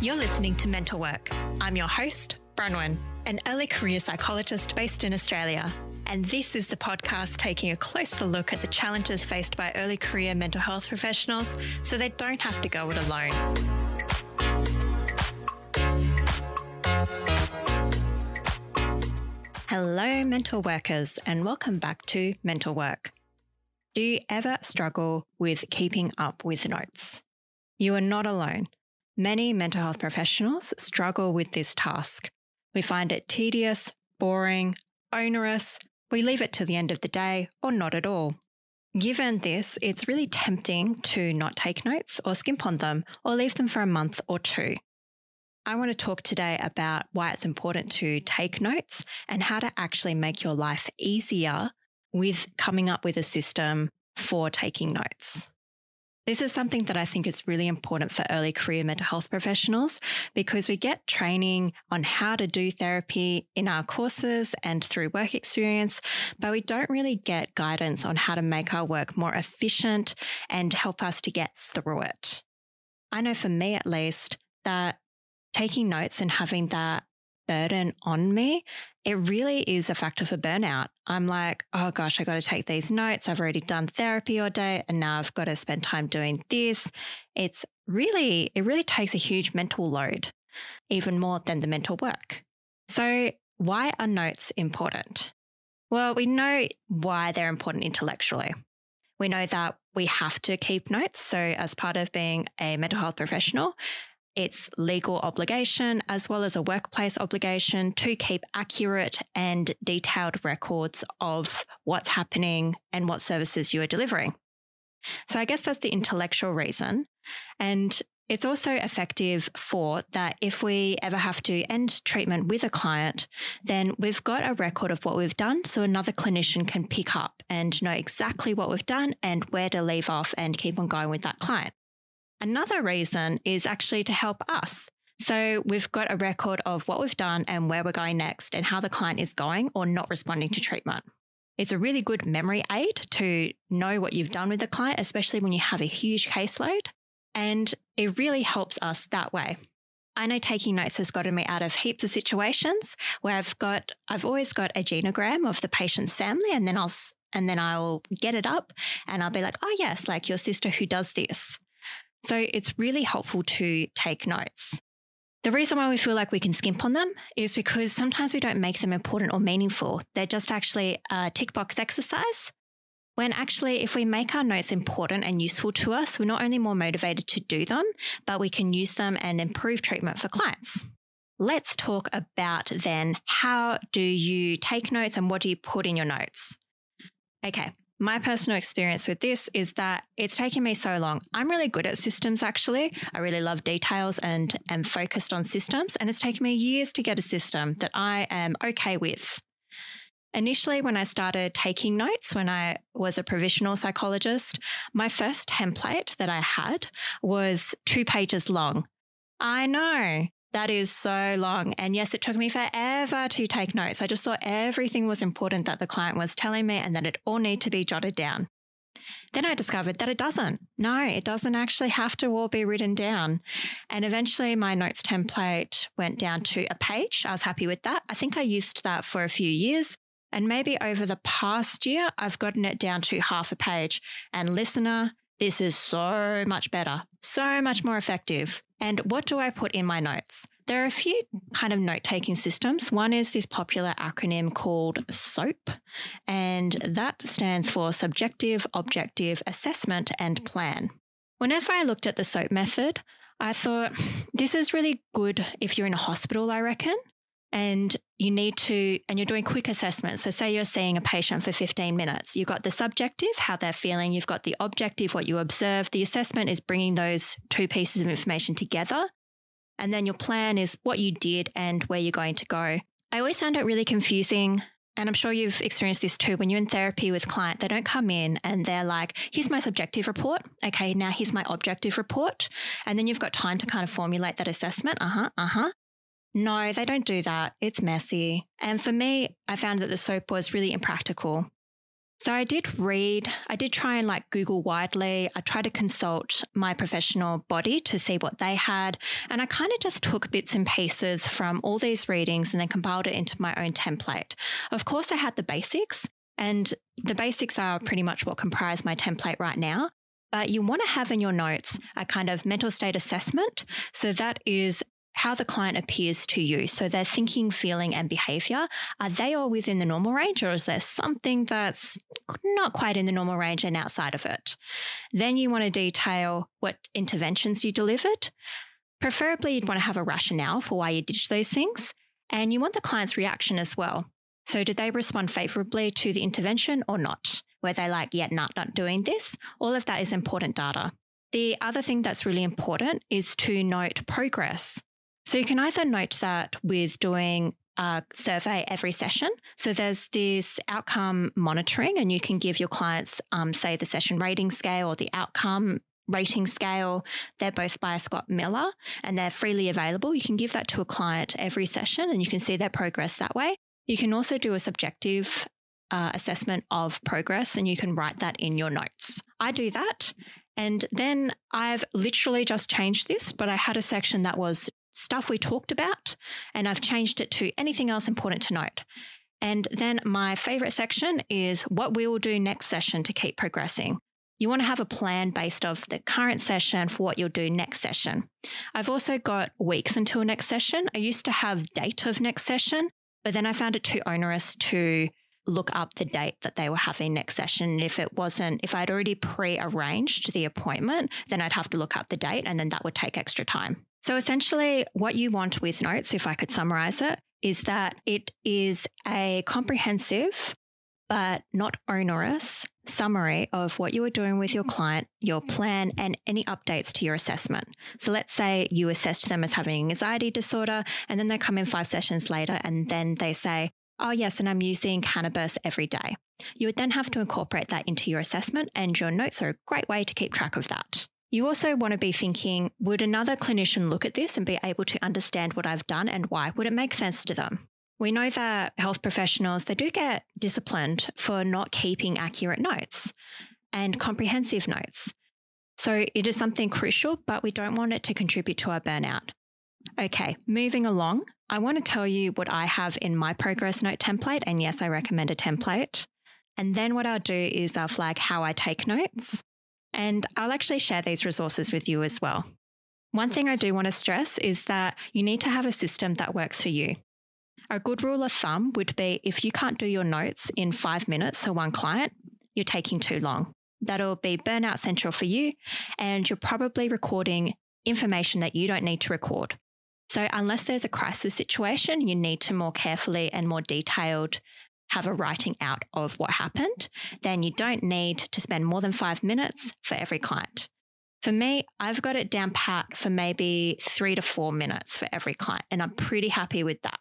You're listening to Mental Work. I'm your host, Bronwyn, an early career psychologist based in Australia. And this is the podcast taking a closer look at the challenges faced by early career mental health professionals so they don't have to go it alone. Hello, mental workers, and welcome back to Mental Work. Do you ever struggle with keeping up with notes? You are not alone. Many mental health professionals struggle with this task. We find it tedious, boring, onerous. We leave it to the end of the day or not at all. Given this, it's really tempting to not take notes or skimp on them or leave them for a month or two. I want to talk today about why it's important to take notes and how to actually make your life easier with coming up with a system for taking notes. This is something that I think is really important for early career mental health professionals because we get training on how to do therapy in our courses and through work experience, but we don't really get guidance on how to make our work more efficient and help us to get through it. I know for me at least that taking notes and having that burden on me, it really is a factor for burnout. I'm like, oh gosh, I got to take these notes. I've already done therapy all day and now I've got to spend time doing this. It's really, it really takes a huge mental load, even more than the mental work. So, why are notes important? Well, we know why they're important intellectually. We know that we have to keep notes. So, as part of being a mental health professional, its legal obligation as well as a workplace obligation to keep accurate and detailed records of what's happening and what services you are delivering. So I guess that's the intellectual reason. And it's also effective for that if we ever have to end treatment with a client, then we've got a record of what we've done so another clinician can pick up and know exactly what we've done and where to leave off and keep on going with that client. Another reason is actually to help us. So we've got a record of what we've done and where we're going next and how the client is going or not responding to treatment. It's a really good memory aid to know what you've done with the client, especially when you have a huge caseload. And it really helps us that way. I know taking notes has gotten me out of heaps of situations where I've got, I've always got a genogram of the patient's family and then I'll, and then I'll get it up and I'll be like, oh, yes, like your sister who does this. So it's really helpful to take notes. The reason why we feel like we can skimp on them is because sometimes we don't make them important or meaningful. They're just actually a tick box exercise. When actually, if we make our notes important and useful to us, we're not only more motivated to do them, but we can use them and improve treatment for clients. Let's talk about then how do you take notes and what do you put in your notes? Okay, my personal experience with this is that it's taken me so long. I'm really good at systems, actually. I really love details and am focused on systems. And it's taken me years to get a system that I am okay with. Initially, when I started taking notes, when I was a provisional psychologist, my first template that I had was two pages long. I know that is so long. And yes, it took me forever to take notes. I just thought everything was important that the client was telling me and that it all need to be jotted down. Then I discovered that it doesn't. No, it doesn't actually have to all be written down. And eventually my notes template went down to a page. I was happy with that. I think I used that for a few years. And maybe over the past year, I've gotten it down to half a page. And listener, this is so much better, so much more effective. And what do I put in my notes? There are a few kind of note taking systems. One is this popular acronym called SOAP, and that stands for Subjective, Objective, Assessment, and Plan. Whenever I looked at the SOAP method, I thought hmm, this is really good if you're in a hospital, I reckon, and you need to, and you're doing quick assessments. So, say you're seeing a patient for 15 minutes, you've got the subjective, how they're feeling, you've got the objective, what you observe. The assessment is bringing those two pieces of information together. And then your plan is what you did and where you're going to go. I always found it really confusing. And I'm sure you've experienced this too. When you're in therapy with client, they don't come in and they're like, here's my subjective report. Okay, now here's my objective report. And then you've got time to kind of formulate that assessment. Uh huh, uh huh. No, they don't do that. It's messy. And for me, I found that the SOAP was really impractical. So I did read, I did try and like Google widely. I tried to consult my professional body to see what they had. And I kind of just took bits and pieces from all these readings and then compiled it into my own template. Of course, I had the basics, and the basics are pretty much what comprise my template right now. But you want to have in your notes a kind of mental state assessment. So that is how the client appears to you. So their thinking, feeling, and behavior, are they all within the normal range or is there something that's not quite in the normal range and outside of it? Then you want to detail what interventions you delivered. Preferably, you'd want to have a rationale for why you did those things. And you want the client's reaction as well. So, did they respond favorably to the intervention or not? Were they like, yeah, not, not doing this? All of that is important data. The other thing that's really important is to note progress. So you can either note that with doing a survey every session. So there's this outcome monitoring, and you can give your clients, um, say, the session rating scale or the outcome rating scale. They're both by Scott Miller and they're freely available. You can give that to a client every session and you can see their progress that way. You can also do a subjective uh, assessment of progress and you can write that in your notes. I do that. And then I've literally just changed this, but I had a section that was stuff we talked about, and I've changed it to anything else important to note. And then my favorite section is what we will do next session to keep progressing. You want to have a plan based off the current session for what you'll do next session. I've also got weeks until next session. I used to have date of next session, but then I found it too onerous to look up the date that they were having next session. If it wasn't, if I'd already pre arranged the appointment, then I'd have to look up the date and then that would take extra time. So essentially, what you want with notes, if I could summarize it, is that it is a comprehensive but not onerous summary of what you are doing with your client, your plan, and any updates to your assessment. So let's say you assessed them as having anxiety disorder, and then they come in five sessions later and then they say, Oh, yes, and I'm using cannabis every day. You would then have to incorporate that into your assessment, and your notes are a great way to keep track of that. You also want to be thinking would another clinician look at this and be able to understand what I've done and why? Would it make sense to them? We know that health professionals they do get disciplined for not keeping accurate notes and comprehensive notes. So it is something crucial, but we don't want it to contribute to our burnout. Okay, moving along, I want to tell you what I have in my progress note template. And yes, I recommend a template. And then what I'll do is I'll flag how I take notes. And I'll actually share these resources with you as well. One thing I do want to stress is that you need to have a system that works for you. A good rule of thumb would be if you can't do your notes in five minutes for one client, you're taking too long. That'll be burnout central for you, and you're probably recording information that you don't need to record. So, unless there's a crisis situation, you need to more carefully and more detailed have a writing out of what happened, then you don't need to spend more than five minutes for every client. For me, I've got it down pat for maybe three to four minutes for every client, and I'm pretty happy with that.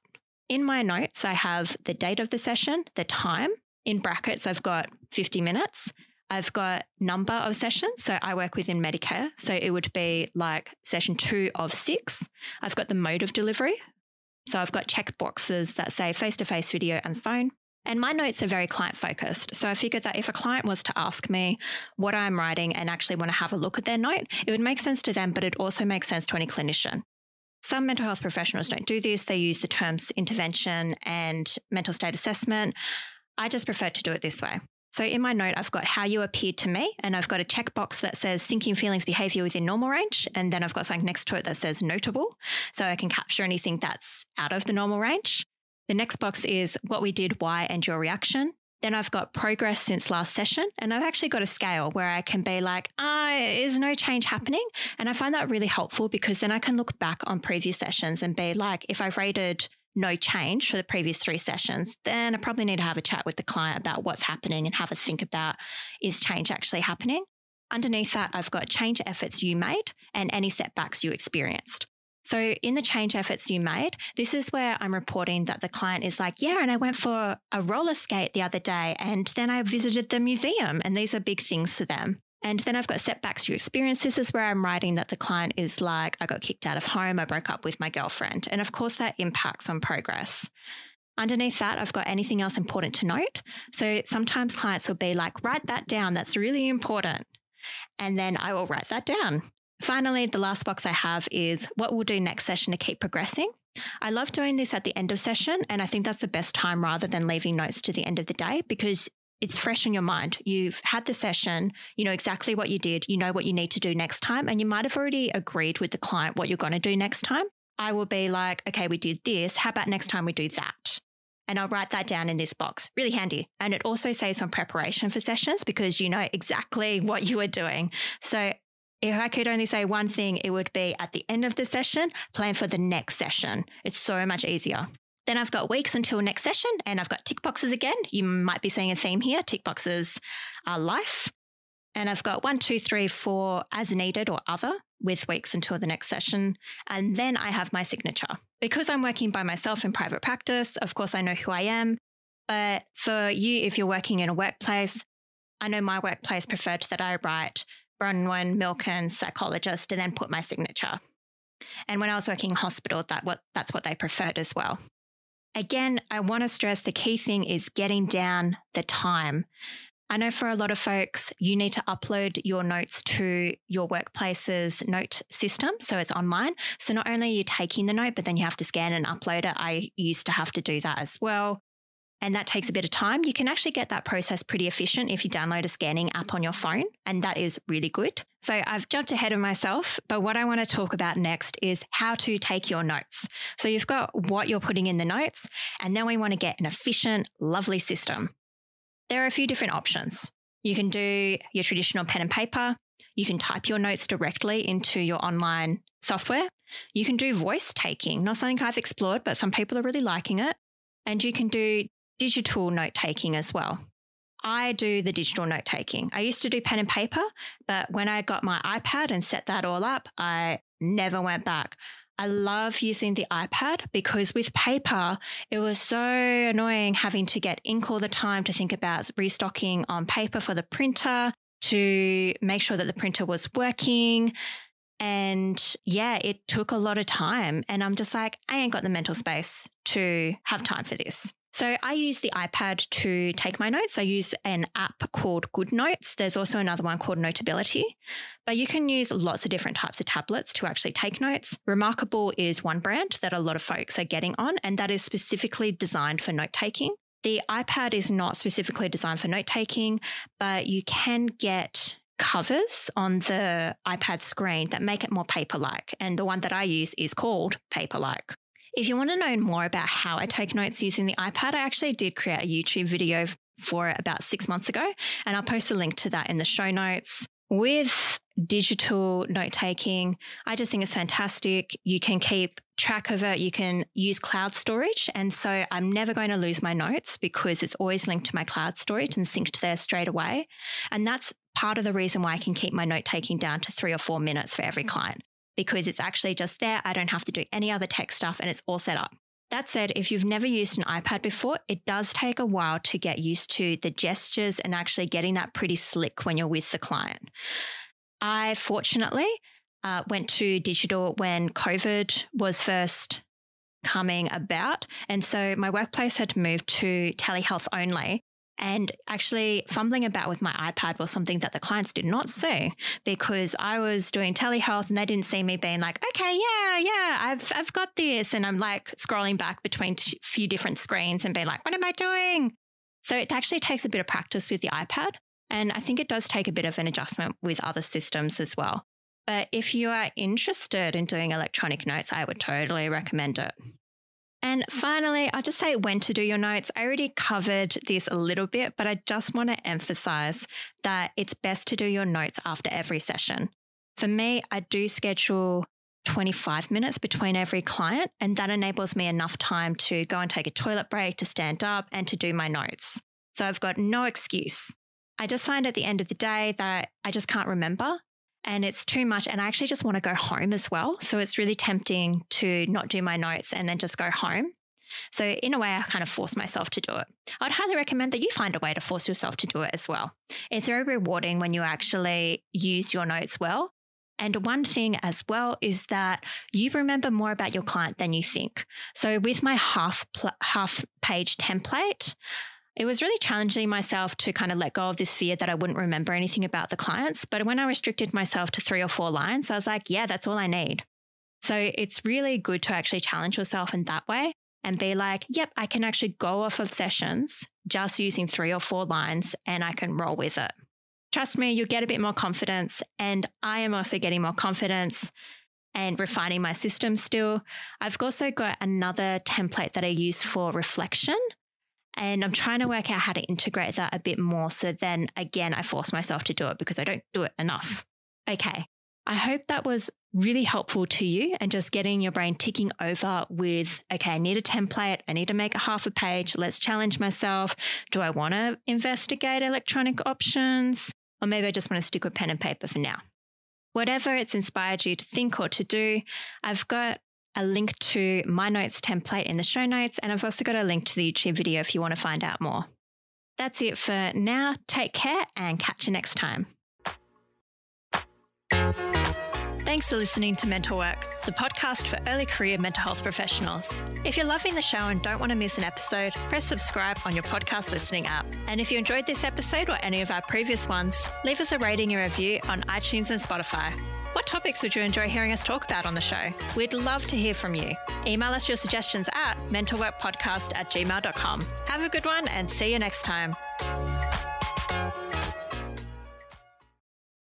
In my notes, I have the date of the session, the time. In brackets, I've got 50 minutes. I've got number of sessions. So I work within Medicare. So it would be like session two of six. I've got the mode of delivery. So I've got check boxes that say face to face video and phone. And my notes are very client focused. So I figured that if a client was to ask me what I'm writing and actually want to have a look at their note, it would make sense to them, but it also makes sense to any clinician. Some mental health professionals don't do this. They use the terms intervention and mental state assessment. I just prefer to do it this way. So in my note, I've got how you appeared to me, and I've got a checkbox that says thinking, feelings, behavior within normal range. And then I've got something next to it that says notable. So I can capture anything that's out of the normal range. The next box is what we did, why, and your reaction. Then I've got progress since last session, and I've actually got a scale where I can be like, ah, is no change happening? And I find that really helpful because then I can look back on previous sessions and be like, if I've rated no change for the previous three sessions, then I probably need to have a chat with the client about what's happening and have a think about is change actually happening? Underneath that, I've got change efforts you made and any setbacks you experienced. So, in the change efforts you made, this is where I'm reporting that the client is like, Yeah, and I went for a roller skate the other day, and then I visited the museum, and these are big things to them. And then I've got setbacks you experience. This is where I'm writing that the client is like, I got kicked out of home, I broke up with my girlfriend. And of course, that impacts on progress. Underneath that, I've got anything else important to note. So sometimes clients will be like, write that down. That's really important. And then I will write that down. Finally, the last box I have is what we'll do next session to keep progressing. I love doing this at the end of session, and I think that's the best time rather than leaving notes to the end of the day because it's fresh in your mind. You've had the session, you know exactly what you did, you know what you need to do next time, and you might have already agreed with the client what you're going to do next time. I will be like, okay, we did this. How about next time we do that? And I'll write that down in this box. Really handy. And it also saves on preparation for sessions because you know exactly what you are doing. So if I could only say one thing, it would be at the end of the session, plan for the next session. It's so much easier. Then I've got weeks until next session, and I've got tick boxes again. You might be seeing a theme here. Tick boxes are life. And I've got one, two, three, four as needed or other with weeks until the next session. And then I have my signature. Because I'm working by myself in private practice, of course, I know who I am. But for you, if you're working in a workplace, I know my workplace preferred that I write Bronwyn Milkins, psychologist, and then put my signature. And when I was working in hospital, that what that's what they preferred as well. Again, I want to stress the key thing is getting down the time. I know for a lot of folks, you need to upload your notes to your workplace's note system. So it's online. So not only are you taking the note, but then you have to scan and upload it. I used to have to do that as well. And that takes a bit of time. You can actually get that process pretty efficient if you download a scanning app on your phone. And that is really good. So I've jumped ahead of myself. But what I want to talk about next is how to take your notes. So you've got what you're putting in the notes. And then we want to get an efficient, lovely system there are a few different options. You can do your traditional pen and paper. You can type your notes directly into your online software. You can do voice taking, not something I've explored, but some people are really liking it. And you can do digital note taking as well. I do the digital note taking. I used to do pen and paper, but when I got my iPad and set that all up, I never went back. I love using the iPad because with paper, it was so annoying having to get ink all the time to think about restocking on paper for the printer, to make sure that the printer was working. And yeah, it took a lot of time. And I'm just like, I ain't got the mental space to have time for this. So I use the iPad to take my notes. I use an app called GoodNotes. There's also another one called Notability. But you can use lots of different types of tablets to actually take notes. Remarkable is one brand that a lot of folks are getting on, and that is specifically designed for note taking. The iPad is not specifically designed for note taking, but you can get covers on the iPad screen that make it more paper like. And the one that I use is called Paperlike. If you want to know more about how I take notes using the iPad, I actually did create a YouTube video for it about six months ago, and I'll post a link to that in the show notes. With digital note taking, I just think it's fantastic. You can keep track of it. You can use cloud storage. And so I'm never going to lose my notes because it's always linked to my cloud storage and synced there straight away. And that's part of the reason why I can keep my note taking down to three or four minutes for every client because it's actually just there. I don't have to do any other tech stuff and it's all set up. That said, if you've never used an iPad before, it does take a while to get used to the gestures and actually getting that pretty slick when you're with the client. I fortunately uh, went to digital when COVID was first coming about. And so my workplace had moved to telehealth only. And actually, fumbling about with my iPad was something that the clients did not see because I was doing telehealth and they didn't see me being like, okay, yeah, yeah, I've, I've got this. And I'm like scrolling back between a few different screens and being like, what am I doing? So it actually takes a bit of practice with the iPad. And I think it does take a bit of an adjustment with other systems as well. But if you are interested in doing electronic notes, I would totally recommend it. And finally, I'll just say when to do your notes. I already covered this a little bit, but I just want to emphasize that it's best to do your notes after every session. For me, I do schedule 25 minutes between every client, and that enables me enough time to go and take a toilet break, to stand up, and to do my notes. So I've got no excuse. I just find at the end of the day that I just can't remember and it's too much. And I actually just want to go home as well. So it's really tempting to not do my notes and then just go home. So, in a way, I kind of force myself to do it. I'd highly recommend that you find a way to force yourself to do it as well. It's very rewarding when you actually use your notes well. And one thing as well is that you remember more about your client than you think. So with my half pl- half page template, it was really challenging myself to kind of let go of this fear that I wouldn't remember anything about the clients. But when I restricted myself to three or four lines, I was like, yeah, that's all I need. So it's really good to actually challenge yourself in that way and be like, yep, I can actually go off of sessions just using three or four lines and I can roll with it. Trust me, you'll get a bit more confidence. And I am also getting more confidence and refining my system still. I've also got another template that I use for reflection. And I'm trying to work out how to integrate that a bit more. So then again, I force myself to do it because I don't do it enough. Okay. I hope that was really helpful to you and just getting your brain ticking over with, okay, I need a template. I need to make a half a page. Let's challenge myself. Do I want to investigate electronic options? Or maybe I just want to stick with pen and paper for now. Whatever it's inspired you to think or to do, I've got a link to my notes template in the show notes, and I've also got a link to the YouTube video if you want to find out more. That's it for now. Take care and catch you next time. Thanks for listening to Mental Work, the podcast for early career mental health professionals. If you're loving the show and don't want to miss an episode, press subscribe on your podcast listening app. And if you enjoyed this episode or any of our previous ones, leave us a rating and review on iTunes and Spotify. What topics would you enjoy hearing us talk about on the show? We'd love to hear from you. Email us your suggestions at mentalworkpodcast at gmail.com. Have a good one and see you next time.